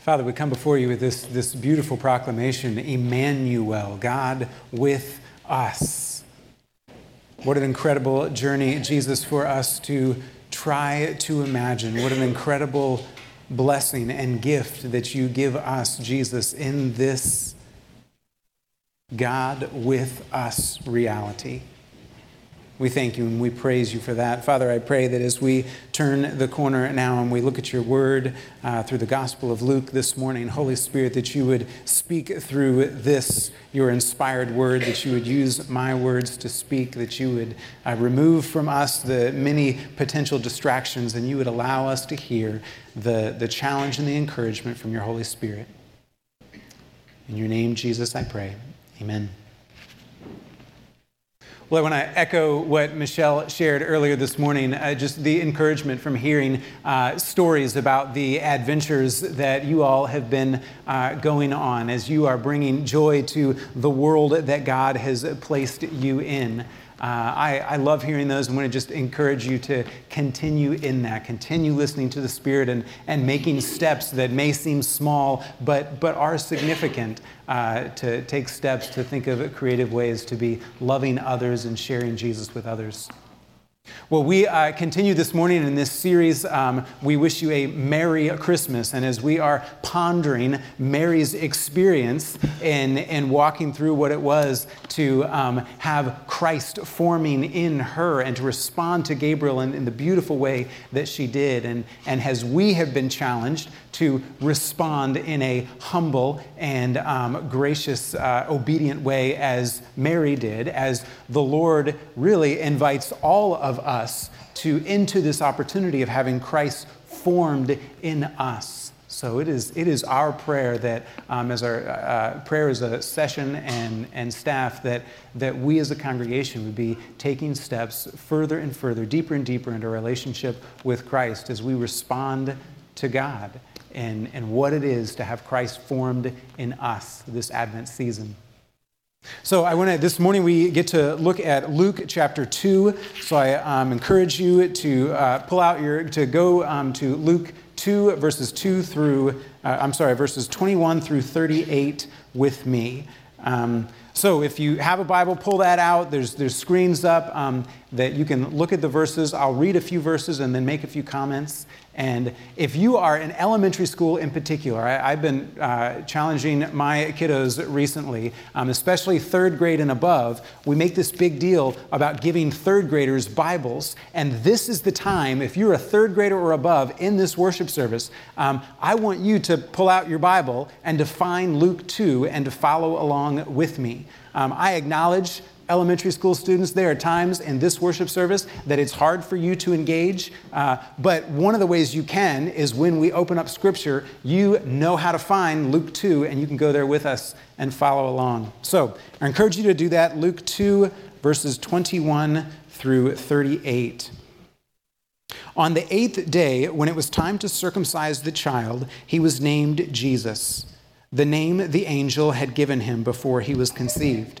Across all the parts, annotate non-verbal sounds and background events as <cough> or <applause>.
Father, we come before you with this, this beautiful proclamation Emmanuel, God with us. What an incredible journey, Jesus, for us to try to imagine. What an incredible blessing and gift that you give us, Jesus, in this God with us reality. We thank you and we praise you for that. Father, I pray that as we turn the corner now and we look at your word uh, through the Gospel of Luke this morning, Holy Spirit, that you would speak through this, your inspired word, that you would use my words to speak, that you would uh, remove from us the many potential distractions, and you would allow us to hear the, the challenge and the encouragement from your Holy Spirit. In your name, Jesus, I pray. Amen. Well, I want to echo what Michelle shared earlier this morning, uh, just the encouragement from hearing uh, stories about the adventures that you all have been uh, going on as you are bringing joy to the world that God has placed you in. Uh, I, I, love hearing those and want to just encourage you to continue in that, continue listening to the Spirit and, and making steps that may seem small but, but are significant uh, to take steps to think of creative ways to be loving others and sharing Jesus with others. Well, we uh, continue this morning in this series. Um, we wish you a Merry Christmas. And as we are pondering Mary's experience in, in walking through what it was to um, have Christ forming in her and to respond to Gabriel in, in, the beautiful way that she did, and, and as we have been challenged to respond in a humble and um, gracious, uh, obedient way as Mary did, as the Lord really invites all of us to into this opportunity of having Christ formed in us. So it is, it is our prayer that, um, as our uh, prayer as a session and, and staff, that, that we as a congregation would be taking steps further and further, deeper and deeper into our relationship with Christ as we respond to God and, and what it is to have Christ formed in us this Advent season. So I want to. This morning we get to look at Luke chapter two. So I um, encourage you to uh, pull out your to go um, to Luke two verses two through uh, I'm sorry verses 21 through 38 with me. Um, so if you have a Bible, pull that out. There's, there's screens up um, that you can look at the verses. I'll read a few verses and then make a few comments. And if you are in elementary school in particular, I, have been uh, challenging my kiddos recently, um, especially third grade and above. We make this big deal about giving third graders Bibles. And this is the time, if you're a third grader or above in this worship service, um, I want you to pull out your Bible and to find Luke 2 and to follow along with me. Um, I acknowledge elementary school students, there are times in this worship service that it's hard for you to engage. Uh, but one of the ways you can is when we open up Scripture, you know how to find Luke 2, and you can go there with us and follow along. So I encourage you to do that. Luke 2, verses 21 through 38. On the eighth day, when it was time to circumcise the child, he was named Jesus, the name the angel had given him before he was conceived.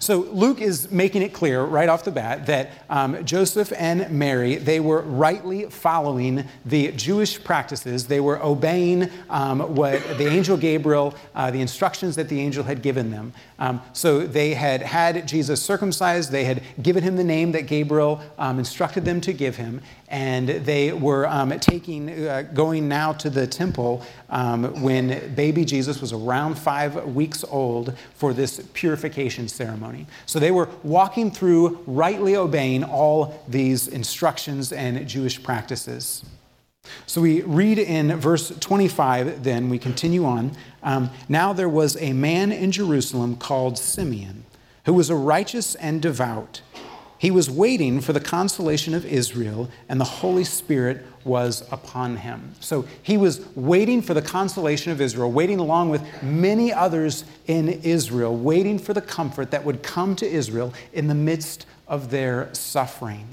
So Luke is making it clear right off the bat that um, Joseph and Mary, they were rightly following the Jewish practices. They were obeying um, what the angel Gabriel, uh, the instructions that the angel had given them. Um, so they had had Jesus circumcised. They had given him the name that Gabriel um, instructed them to give him. And they were um, taking, uh, going now to the temple um, when baby Jesus was around five weeks old for this purification ceremony. So they were walking through, rightly obeying all these instructions and Jewish practices. So we read in verse 25, then we continue on. Um, now there was a man in Jerusalem called Simeon, who was a righteous and devout. He was waiting for the consolation of Israel, and the Holy Spirit was upon him. So he was waiting for the consolation of Israel, waiting along with many others in Israel, waiting for the comfort that would come to Israel in the midst of their suffering.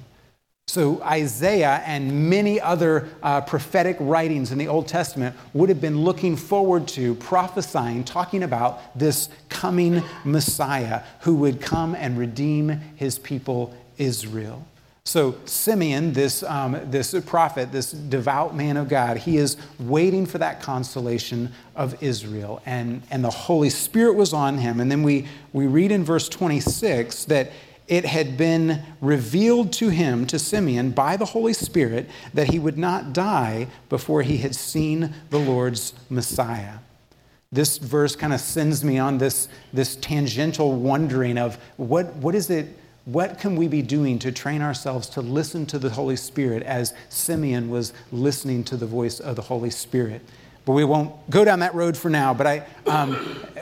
So, Isaiah and many other uh, prophetic writings in the Old Testament would have been looking forward to, prophesying, talking about this coming Messiah who would come and redeem his people, Israel. So, Simeon, this, um, this prophet, this devout man of God, he is waiting for that consolation of Israel. And, and the Holy Spirit was on him. And then we, we read in verse 26 that it had been revealed to him, to Simeon, by the Holy Spirit, that he would not die before he had seen the Lord's Messiah. This verse kind of sends me on this, this tangential wondering of what, what is it, what can we be doing to train ourselves to listen to the Holy Spirit as Simeon was listening to the voice of the Holy Spirit? But we won't go down that road for now. But I, um,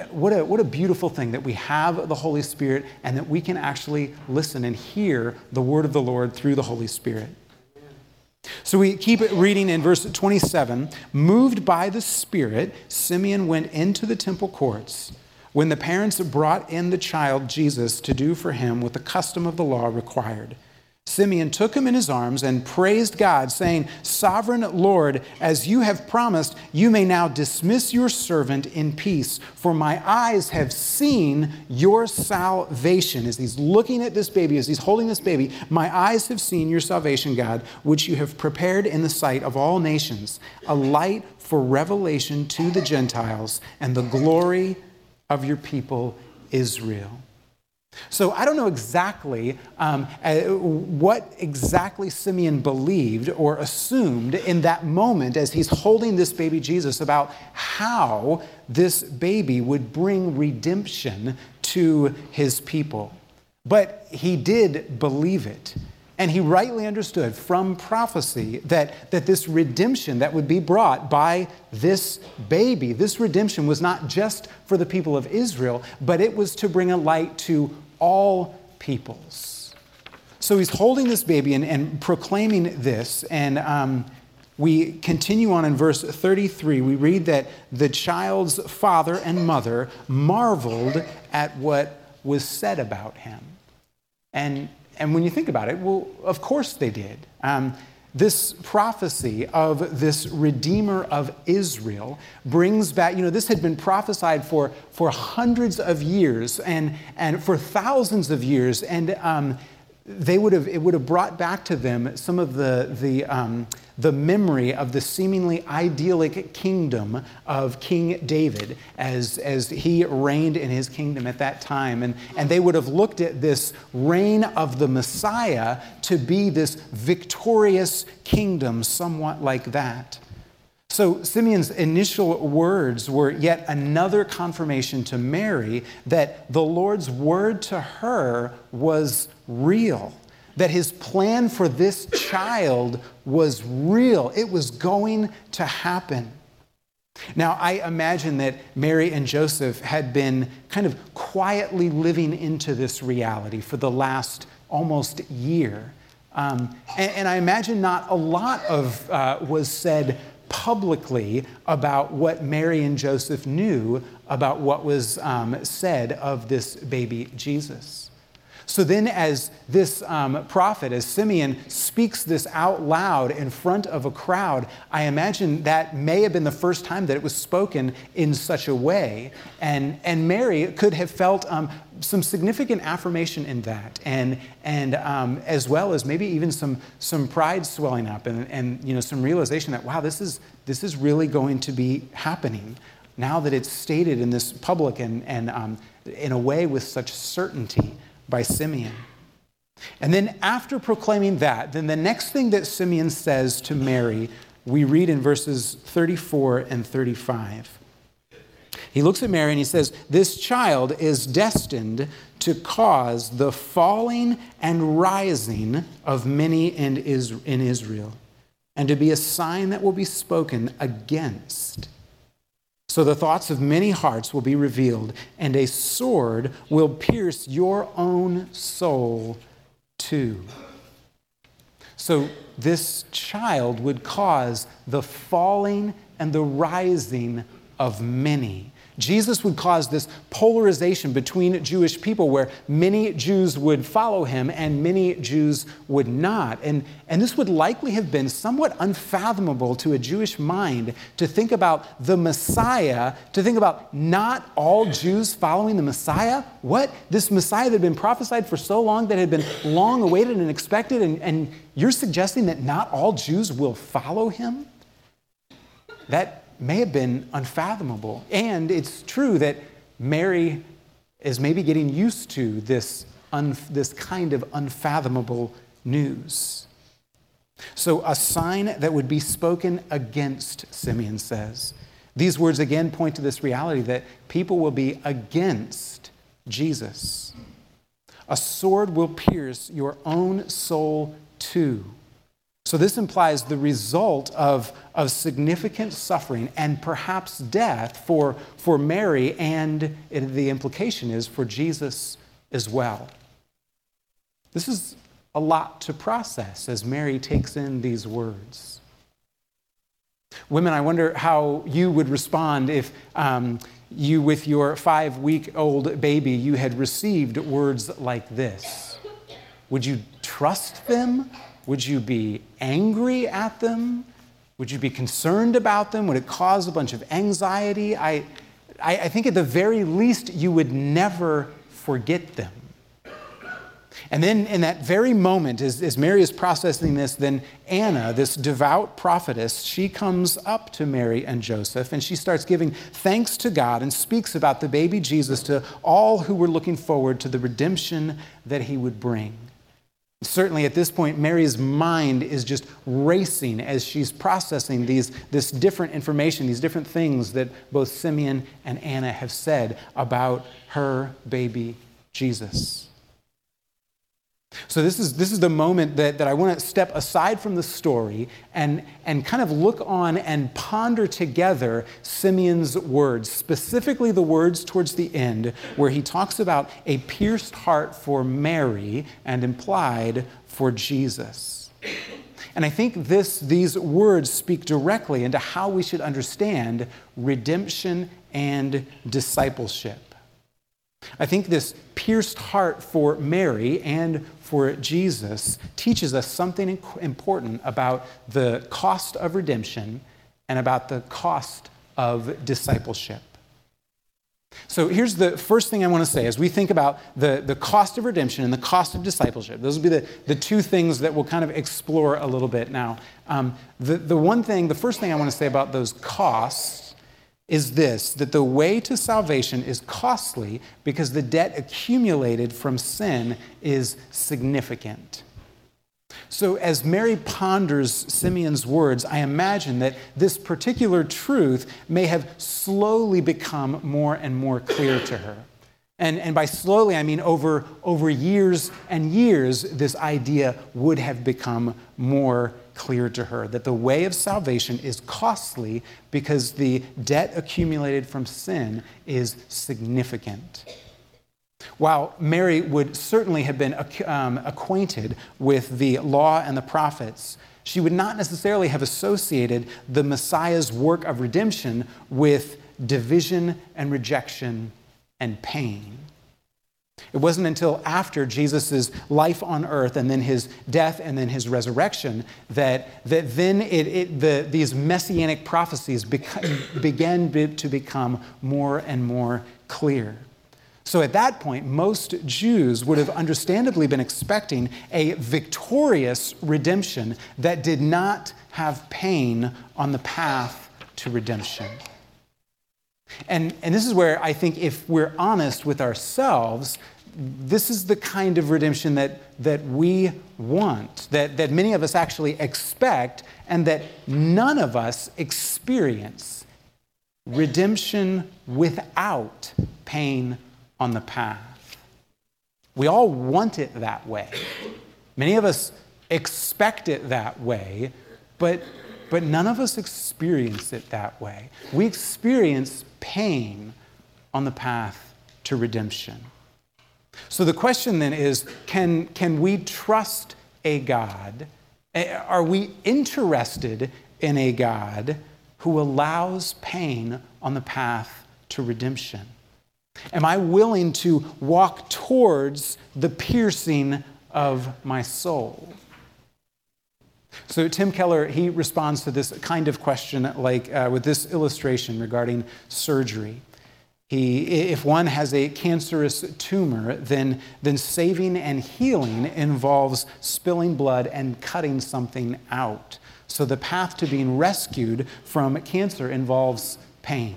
what, a, what a beautiful thing that we have the Holy Spirit and that we can actually listen and hear the word of the Lord through the Holy Spirit. So we keep reading in verse 27. Moved by the Spirit, Simeon went into the temple courts. When the parents brought in the child Jesus to do for him what the custom of the law required, Simeon took him in his arms and praised God, saying, Sovereign Lord, as you have promised, you may now dismiss your servant in peace, for my eyes have seen your salvation. As he's looking at this baby, as he's holding this baby, my eyes have seen your salvation, God, which you have prepared in the sight of all nations, a light for revelation to the Gentiles and the glory of your people, Israel. So I don't know exactly um, uh, what exactly Simeon believed or assumed in that moment as he's holding this baby Jesus about how this baby would bring redemption to his people. But he did believe it. And he rightly understood from prophecy that, that this redemption that would be brought by this baby, this redemption was not just for the people of Israel, but it was to bring a light to all peoples. So he's holding this baby and, and proclaiming this. And um, we continue on in verse 33. We read that the child's father and mother marveled at what was said about him. And, and when you think about it, well, of course they did. Um, this prophecy of this Redeemer of Israel brings back, you know, this had been prophesied for, for hundreds of years and, and for thousands of years. And um, they would have, it would have brought back to them some of the, the, um, the memory of the seemingly idyllic kingdom of King David as, as he reigned in his kingdom at that time. And, and they would have looked at this reign of the Messiah to be this victorious kingdom, somewhat like that. So Simeon's initial words were yet another confirmation to Mary that the Lord's word to her was real, that his plan for this child was real. It was going to happen. Now, I imagine that Mary and Joseph had been kind of quietly living into this reality for the last almost year. Um, and, and, I imagine not a lot of uh, was said publicly about what Mary and Joseph knew about what was um, said of this baby Jesus. So then, as this um, prophet, as Simeon speaks this out loud in front of a crowd, I imagine that may have been the first time that it was spoken in such a way. And, and Mary could have felt um, some significant affirmation in that, and, and um, as well as maybe even some, some pride swelling up and, and you know, some realization that, wow, this is, this is really going to be happening now that it's stated in this public and, and um, in a way with such certainty by Simeon. And then, after proclaiming that, then the next thing that Simeon says to Mary, we read in verses 34 and 35. He looks at Mary and he says, This child is destined to cause the falling and rising of many in Israel, and to be a sign that will be spoken against so the thoughts of many hearts will be revealed, and a sword will pierce your own soul too. So this child would cause the falling and the rising of many. Jesus would cause this polarization between Jewish people where many Jews would follow him and many Jews would not. And, and this would likely have been somewhat unfathomable to a Jewish mind to think about the Messiah, to think about not all Jews following the Messiah. What? This Messiah that had been prophesied for so long, that had been long awaited and expected, and, and you're suggesting that not all Jews will follow him? That may have been unfathomable. And it's true that Mary is maybe getting used to this, un, this kind of unfathomable news. So, a sign that would be spoken against, Simeon says. These words again point to this reality that people will be against Jesus. A sword will pierce your own soul too. So, this implies the result of, of significant suffering and perhaps death for, for Mary, and it, the implication is for Jesus as well. This is a lot to process as Mary takes in these words. Women, I wonder how you would respond if um, you, with your five week old baby, you had received words like this. Would you trust them would you be angry at them? Would you be concerned about them? Would it cause a bunch of anxiety? I, I, I think at the very least, you would never forget them. And then, in that very moment, as, as, Mary is processing this, then Anna, this devout prophetess, she comes up to Mary and Joseph and she starts giving thanks to God and speaks about the baby Jesus to all who were looking forward to the redemption that he would bring. Certainly at this point, Mary's mind is just racing as she's processing these, this different information, these different things that both Simeon and Anna have said about her baby Jesus. So, this is, this is the moment that, that I want to step aside from the story and, and kind of look on and ponder together Simeon's words, specifically the words towards the end, where he talks about a pierced heart for Mary and implied for Jesus. And I think this, these words speak directly into how we should understand redemption and discipleship. I think this pierced heart for Mary and for Jesus teaches us something important about the cost of redemption and about the cost of discipleship. So here's the first thing I want to say as we think about the, the cost of redemption and the cost of discipleship. Those will be the, the two things that we'll kind of explore a little bit now. Um, the, the one thing, the first thing I want to say about those costs is this that the way to salvation is costly because the debt accumulated from sin is significant. So, as Mary ponders Simeon's words, I imagine that this particular truth may have slowly become more and more clear to her. And, and by slowly, I mean over, over years and years, this idea would have become more clear to her that the way of salvation is costly because the debt accumulated from sin is significant. While Mary would certainly have been um, acquainted with the law and the prophets, she would not necessarily have associated the Messiah's work of redemption with division and rejection and pain. It wasn't until after Jesus' life on earth and then his death and then his resurrection that, that then it, it, the, these messianic prophecies beca- <coughs> began to become more and more clear. So at that point, most Jews would have understandably been expecting a victorious redemption that did not have pain on the path to redemption. And, and this is where I think if we're honest with ourselves, this is the kind of redemption that, that we want, that, that many of us actually expect, and that none of us experience redemption without pain on the path. We all want it that way. Many of us expect it that way, but, but none of us experience it that way. We experience pain on the path to redemption. So the question then is can, can we trust a God? Are we interested in a God who allows pain on the path to redemption? Am I willing to walk towards the piercing of my soul? So Tim Keller he responds to this kind of question like uh, with this illustration regarding surgery. He, if one has a cancerous tumor, then, then saving and healing involves spilling blood and cutting something out. So the path to being rescued from cancer involves pain.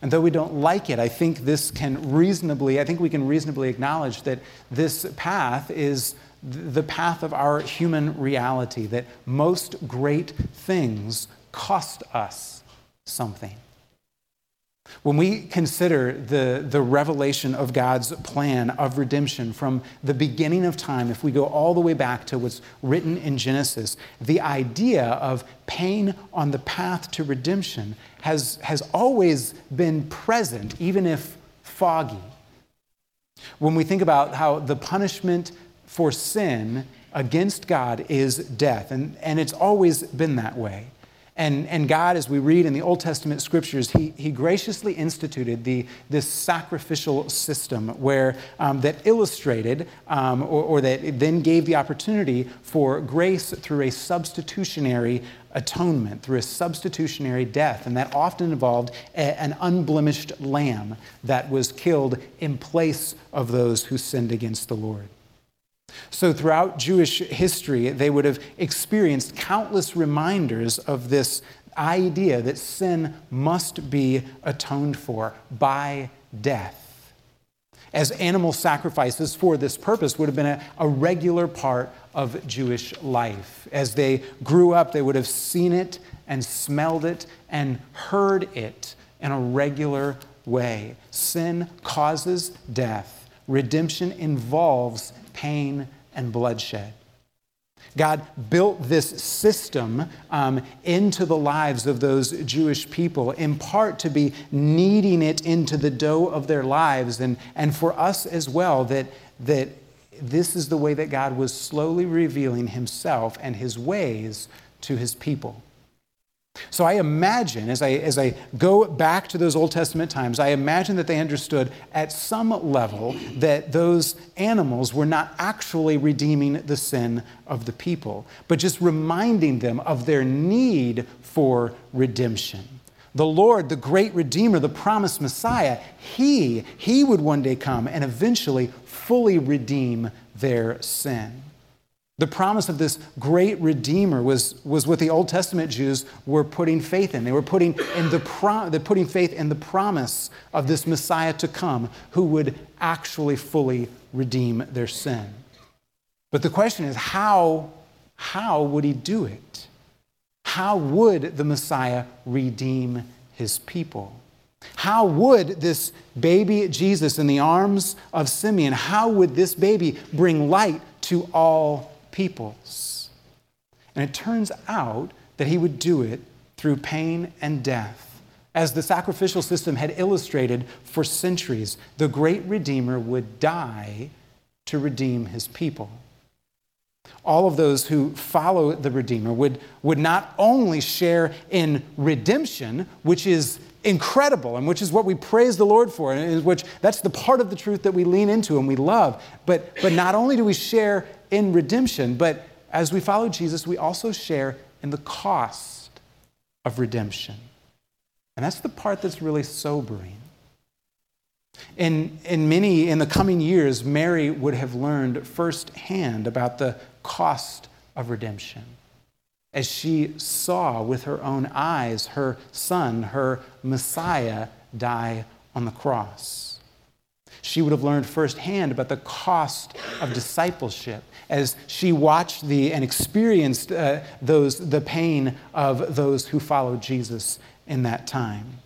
And though we don't like it, I think this can reasonably, I think we can reasonably acknowledge that this path is the path of our human reality, that most great things cost us something. When we consider the, the revelation of God's plan of redemption from the beginning of time, if we go all the way back to what's written in Genesis, the idea of pain on the path to redemption has, has always been present, even if foggy. When we think about how the punishment for sin against God is death, and, and it's always been that way. And, and God, as we read in the Old Testament scriptures, He, he graciously instituted the, this sacrificial system where um, that illustrated um, or, or that then gave the opportunity for grace through a substitutionary atonement, through a substitutionary death. And that often involved a, an unblemished lamb that was killed in place of those who sinned against the Lord. So, throughout Jewish history, they would have experienced countless reminders of this idea that sin must be atoned for by death. As animal sacrifices for this purpose would have been a, a regular part of Jewish life. As they grew up, they would have seen it and smelled it and heard it in a regular way. Sin causes death, redemption involves pain and bloodshed. God built this system um, into the lives of those Jewish people, in part to be kneading it into the dough of their lives, and, and for us as well, that, that this is the way that God was slowly revealing himself and his ways to his people. So I imagine, as I, as I go back to those Old Testament times, I imagine that they understood at some level that those animals were not actually redeeming the sin of the people, but just reminding them of their need for redemption. The Lord, the great Redeemer, the promised Messiah, He, He would one day come and eventually fully redeem their sin. The promise of this great Redeemer was, was what the Old Testament Jews were putting faith in. They were putting, in the pro, they're putting faith in the promise of this Messiah to come who would actually fully redeem their sin. But the question is how, how would he do it? How would the Messiah redeem his people? How would this baby Jesus in the arms of Simeon, how would this baby bring light to all peoples. And it turns out that he would do it through pain and death. As the sacrificial system had illustrated for centuries, the great Redeemer would die to redeem his people. All of those who follow the Redeemer would, would not only share in redemption, which is incredible and which is what we praise the Lord for, and which that's the part of the truth that we lean into and we love. But, but not only do we share in redemption, but as we follow Jesus, we also share in the cost of redemption. And that's the part that's really sobering. In, in many, in the coming years, Mary would have learned firsthand about the cost of redemption as she saw with her own eyes her son, her Messiah, die on the cross. She would have learned firsthand about the cost of discipleship as she watched the and experienced uh, those, the pain of those who followed Jesus in that time.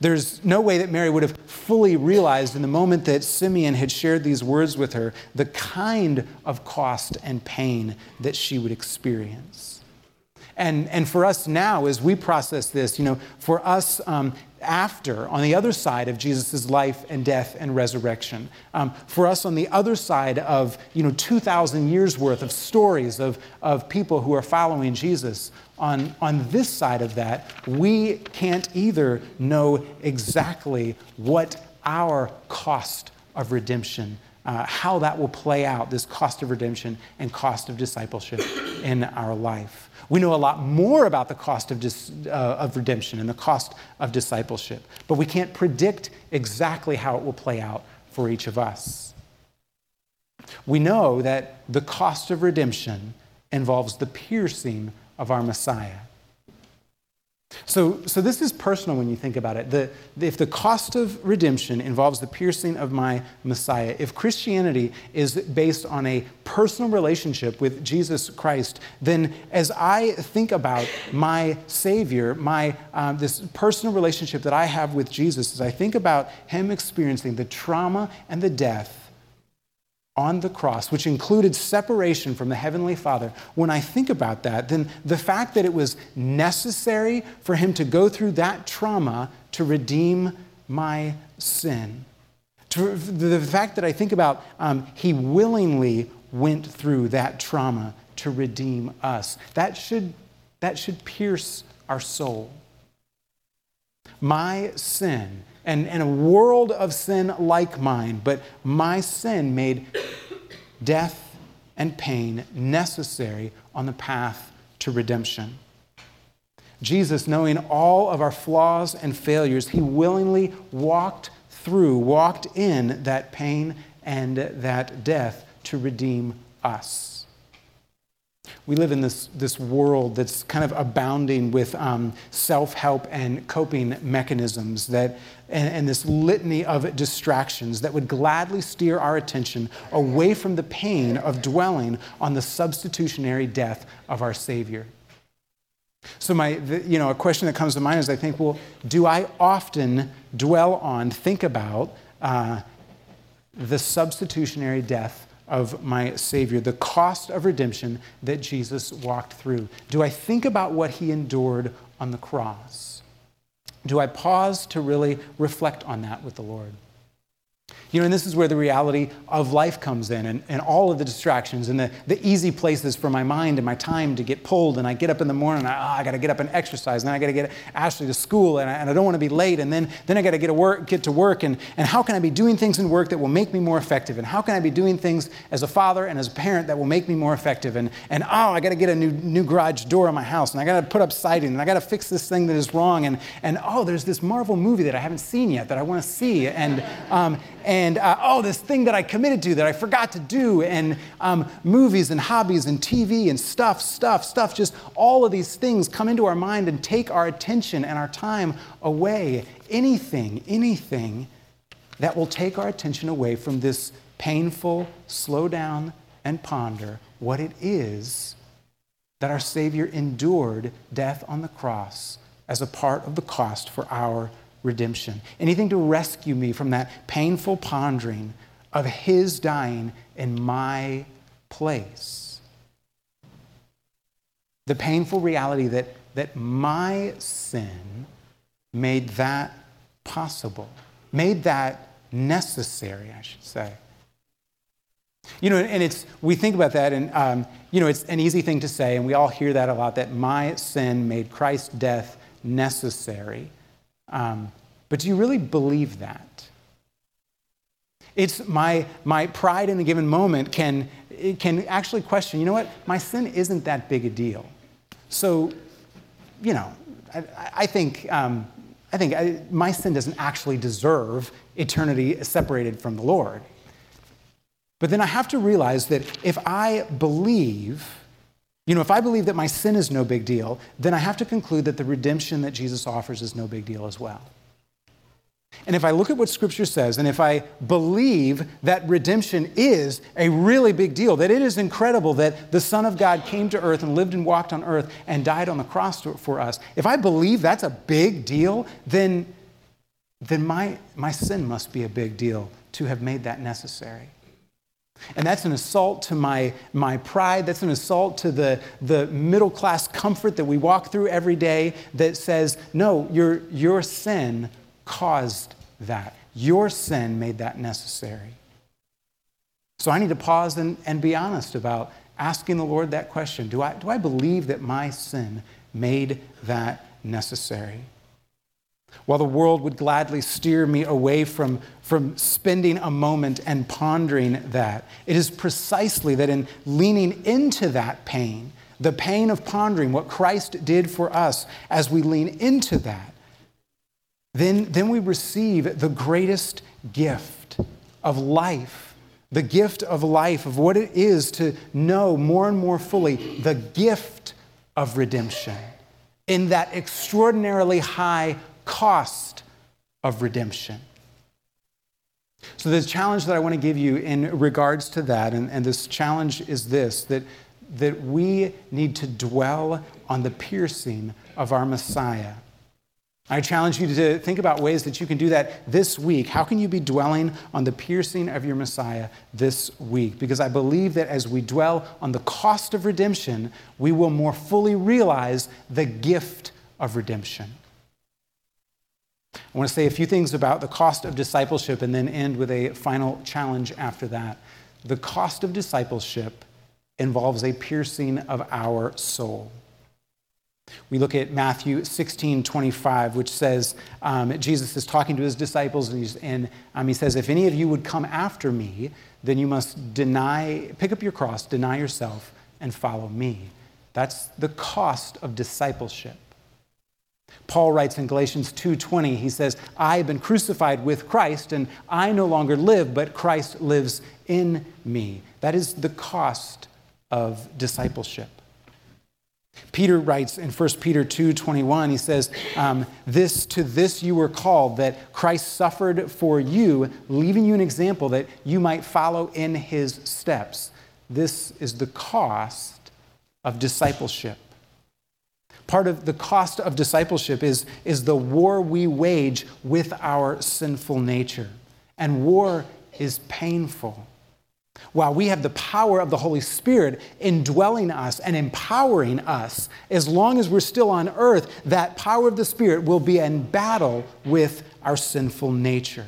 There's no way that Mary would have fully realized in the moment that Simeon had shared these words with her the kind of cost and pain that she would experience. And, and for us now, as we process this, you know, for us um, after, on the other side of Jesus' life and death and resurrection, um, for us on the other side of, you know, 2,000 years worth of stories of, of people who are following Jesus, on, on this side of that, we can't either know exactly what our cost of redemption uh, how that will play out, this cost of redemption and cost of discipleship in our life. We know a lot more about the cost of, dis, uh, of redemption and the cost of discipleship, but we can't predict exactly how it will play out for each of us. We know that the cost of redemption involves the piercing of our Messiah. So, so this is personal when you think about it. The, if the cost of redemption involves the piercing of my Messiah, if Christianity is based on a personal relationship with Jesus Christ, then as I think about my Savior, my um, this personal relationship that I have with Jesus, as I think about Him experiencing the trauma and the death on the cross, which included separation from the Heavenly Father, when I think about that, then the fact that it was necessary for him to go through that trauma to redeem my sin, to, the fact that I think about um, he willingly went through that trauma to redeem us, that should, that should pierce our soul. My sin and, and a world of sin like mine, but my sin made death and pain necessary on the path to redemption. Jesus, knowing all of our flaws and failures, he willingly walked through, walked in that pain and that death to redeem us. We live in this, this world that's kind of abounding with um, self help and coping mechanisms that, and, and this litany of distractions that would gladly steer our attention away from the pain of dwelling on the substitutionary death of our Savior. So, my, the, you know, a question that comes to mind is I think, well, do I often dwell on, think about uh, the substitutionary death of my Savior, the cost of redemption that Jesus walked through? Do I think about what he endured on the cross? Do I pause to really reflect on that with the Lord? You know, and this is where the reality of life comes in and, and all of the distractions and the, the easy places for my mind and my time to get pulled. And I get up in the morning and I, oh, I got to get up and exercise. And I got to get Ashley to school and I, and I don't want to be late. And then, then I got to get, to work, get to work. And, and how can I be doing things in work that will make me more effective? And how can I be doing things as a father and as a parent that will make me more effective? And, and oh, I got to get a new, new garage door in my house. And I got to put up siding. And I got to fix this thing that is wrong. And, and oh, there's this Marvel movie that I haven't seen yet that I want to see. And, um, and uh, oh, this thing that I committed to that I forgot to do, and um, movies and hobbies and TV and stuff, stuff, stuff. Just all of these things come into our mind and take our attention and our time away. Anything, anything that will take our attention away from this painful, slow down and ponder what it is that our Savior endured death on the cross as a part of the cost for our redemption, anything to rescue me from that painful pondering of His dying in my place. The painful reality that, that my sin made that possible, made that necessary, I should say. You know, and it's, we think about that, and, um, you know, it's an easy thing to say, and we all hear that a lot that my sin made Christ's death necessary. Um, but do you really believe that? It's my, my pride in a given moment can, can actually question, you know what, my sin isn't that big a deal. So, you know, I, I think, um, I think I, my sin doesn't actually deserve eternity separated from the Lord. But then I have to realize that if I believe you know, if I believe that my sin is no big deal, then I have to conclude that the redemption that Jesus offers is no big deal as well. And if I look at what Scripture says, and if I believe that redemption is a really big deal, that it is incredible that the Son of God came to earth and lived and walked on earth and died on the cross for us, if I believe that's a big deal, then, then my, my sin must be a big deal to have made that necessary. And that's an assault to my, my pride. That's an assault to the, the middle class comfort that we walk through every day that says, no, your, your sin caused that. Your sin made that necessary. So I need to pause and, and be honest about asking the Lord that question do I, do I believe that my sin made that necessary? While the world would gladly steer me away from, from spending a moment and pondering that, it is precisely that in leaning into that pain, the pain of pondering what Christ did for us, as we lean into that, then, then we receive the greatest gift of life, the gift of life, of what it is to know more and more fully the gift of redemption in that extraordinarily high cost of redemption. So, the challenge that I want to give you in regards to that, and, and this challenge is this that, that we need to dwell on the piercing of our Messiah. I challenge you to think about ways that you can do that this week. How can you be dwelling on the piercing of your Messiah this week? Because I believe that as we dwell on the cost of redemption, we will more fully realize the gift of redemption. I want to say a few things about the cost of discipleship and then end with a final challenge after that. The cost of discipleship involves a piercing of our soul. We look at Matthew 16 25, which says, um, Jesus is talking to his disciples, and, and um, he says, If any of you would come after me, then you must deny, pick up your cross, deny yourself, and follow me. That's the cost of discipleship. Paul writes in Galatians 2:20, he says, "I have been crucified with Christ and I no longer live, but Christ lives in me." That is the cost of discipleship. Peter writes in 1 Peter 2:21, he says, um, "This to this you were called, that Christ suffered for you, leaving you an example that you might follow in his steps." This is the cost of discipleship. Part of the cost of discipleship is, is the war we wage with our sinful nature. And war is painful. While we have the power of the Holy Spirit indwelling us and empowering us, as long as we're still on earth, that power of the Spirit will be in battle with our sinful nature.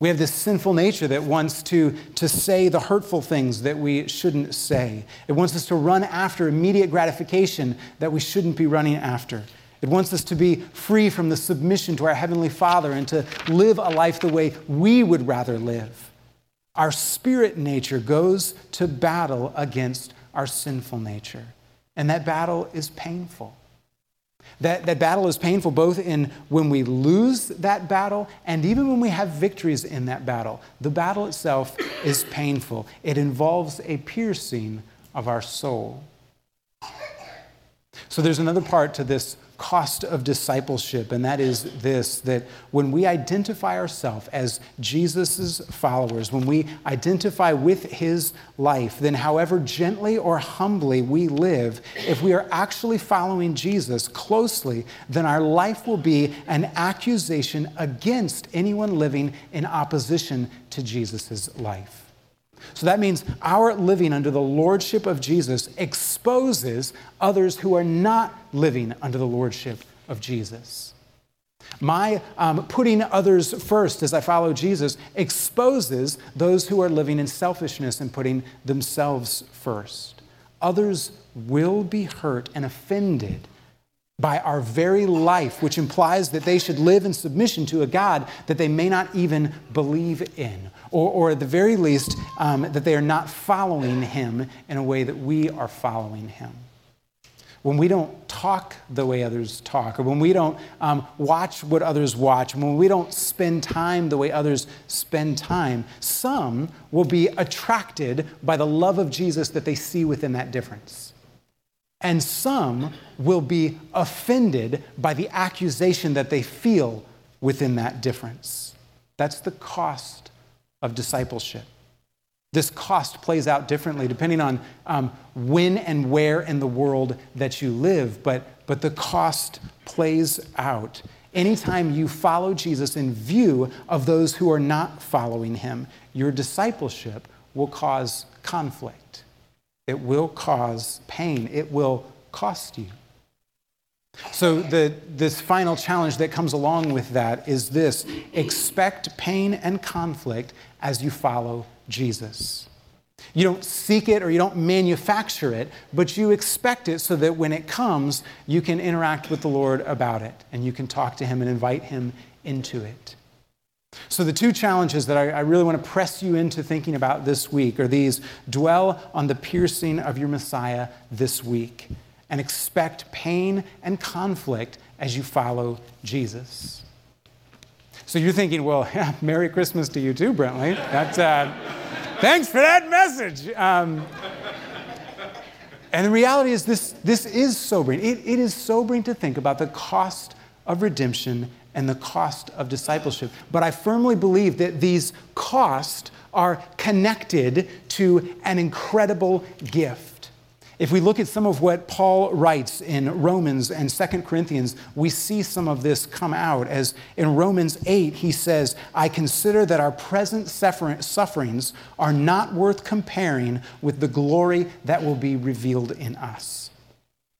We have this sinful nature that wants to, to say the hurtful things that we shouldn't say. It wants us to run after immediate gratification that we shouldn't be running after. It wants us to be free from the submission to our Heavenly Father and to live a life the way we would rather live. Our spirit nature goes to battle against our sinful nature, and that battle is painful. That, that battle is painful both in when we lose that battle and even when we have victories in that battle. The battle itself is painful, it involves a piercing of our soul. So there's another part to this cost of discipleship, and that is this that when we identify ourselves as Jesus' followers, when we identify with his life, then however gently or humbly we live, if we are actually following Jesus closely, then our life will be an accusation against anyone living in opposition to Jesus' life. So that means our living under the lordship of Jesus exposes others who are not living under the lordship of Jesus. My um, putting others first as I follow Jesus exposes those who are living in selfishness and putting themselves first. Others will be hurt and offended by our very life, which implies that they should live in submission to a God that they may not even believe in, or, or at the very least, um, that they are not following Him in a way that we are following Him. When we don't talk the way others talk, or when we don't um, watch what others watch, when we don't spend time the way others spend time, some will be attracted by the love of Jesus that they see within that difference. And some will be offended by the accusation that they feel within that difference. That's the cost of discipleship. This cost plays out differently depending on um, when and where in the world that you live, but, but the cost plays out. Anytime you follow Jesus in view of those who are not following him, your discipleship will cause conflict. It will cause pain. It will cost you. So, the, this final challenge that comes along with that is this expect pain and conflict as you follow Jesus. You don't seek it or you don't manufacture it, but you expect it so that when it comes, you can interact with the Lord about it and you can talk to Him and invite Him into it. So, the two challenges that I, I, really want to press you into thinking about this week are these dwell on the piercing of your Messiah this week and expect pain and conflict as you follow Jesus. So, you're thinking, well, <laughs> yeah, Merry Christmas to you too, Brentley. That's, uh, thanks for that message. Um, and the reality is, this, this is sobering. It, it is sobering to think about the cost of redemption and the cost of discipleship. But I firmly believe that these costs are connected to an incredible gift. If we look at some of what Paul writes in Romans and 2 Corinthians, we see some of this come out. As in Romans 8, he says, I consider that our present sufferings are not worth comparing with the glory that will be revealed in us.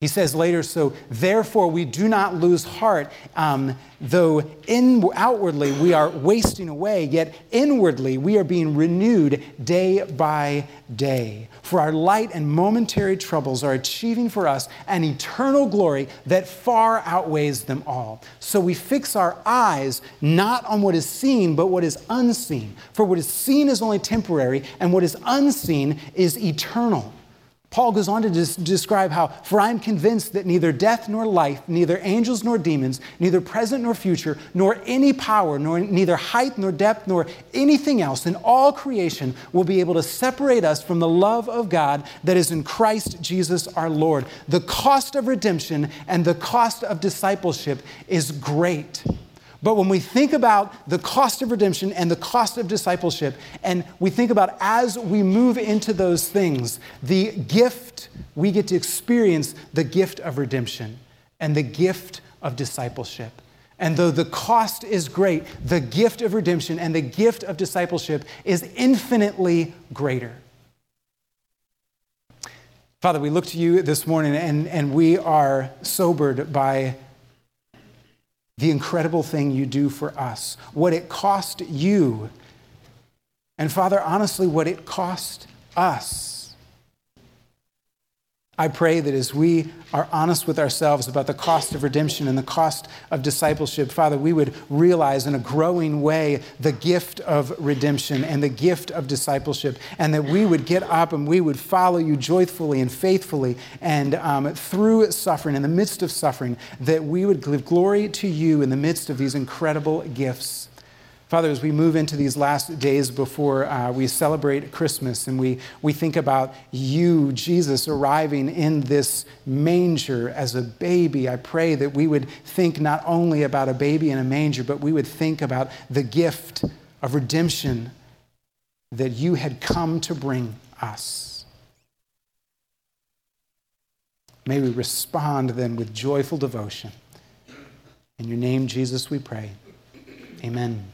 He says later, so therefore we do not lose heart, um, though in, outwardly we are wasting away, yet inwardly we are being renewed day by day. For our light and momentary troubles are achieving for us an eternal glory that far outweighs them all. So we fix our eyes not on what is seen, but what is unseen. For what is seen is only temporary, and what is unseen is eternal. Paul goes on to des- describe how, for I am convinced that neither death nor life, neither angels nor demons, neither present nor future, nor any power, nor neither height nor depth, nor anything else in all creation will be able to separate us from the love of God that is in Christ Jesus our Lord. The cost of redemption and the cost of discipleship is great. But when we think about the cost of redemption and the cost of discipleship, and we think about as we move into those things, the gift, we get to experience the gift of redemption and the gift of discipleship. And though the cost is great, the gift of redemption and the gift of discipleship is infinitely greater. Father, we look to you this morning and, and we are sobered by the incredible thing you do for us, what it cost you, and Father, honestly, what it cost us. I pray that as we are honest with ourselves about the cost of redemption and the cost of discipleship, Father, we would realize in a growing way the gift of redemption and the gift of discipleship, and that we would get up and we would follow you joyfully and faithfully, and um, through suffering, in the midst of suffering, that we would give glory to you in the midst of these incredible gifts. Father, as we move into these last days before uh, we celebrate Christmas and we, we think about you, Jesus, arriving in this manger as a baby, I pray that we would think not only about a baby in a manger, but we would think about the gift of redemption that you had come to bring us. May we respond then with joyful devotion. In your name, Jesus, we pray. Amen.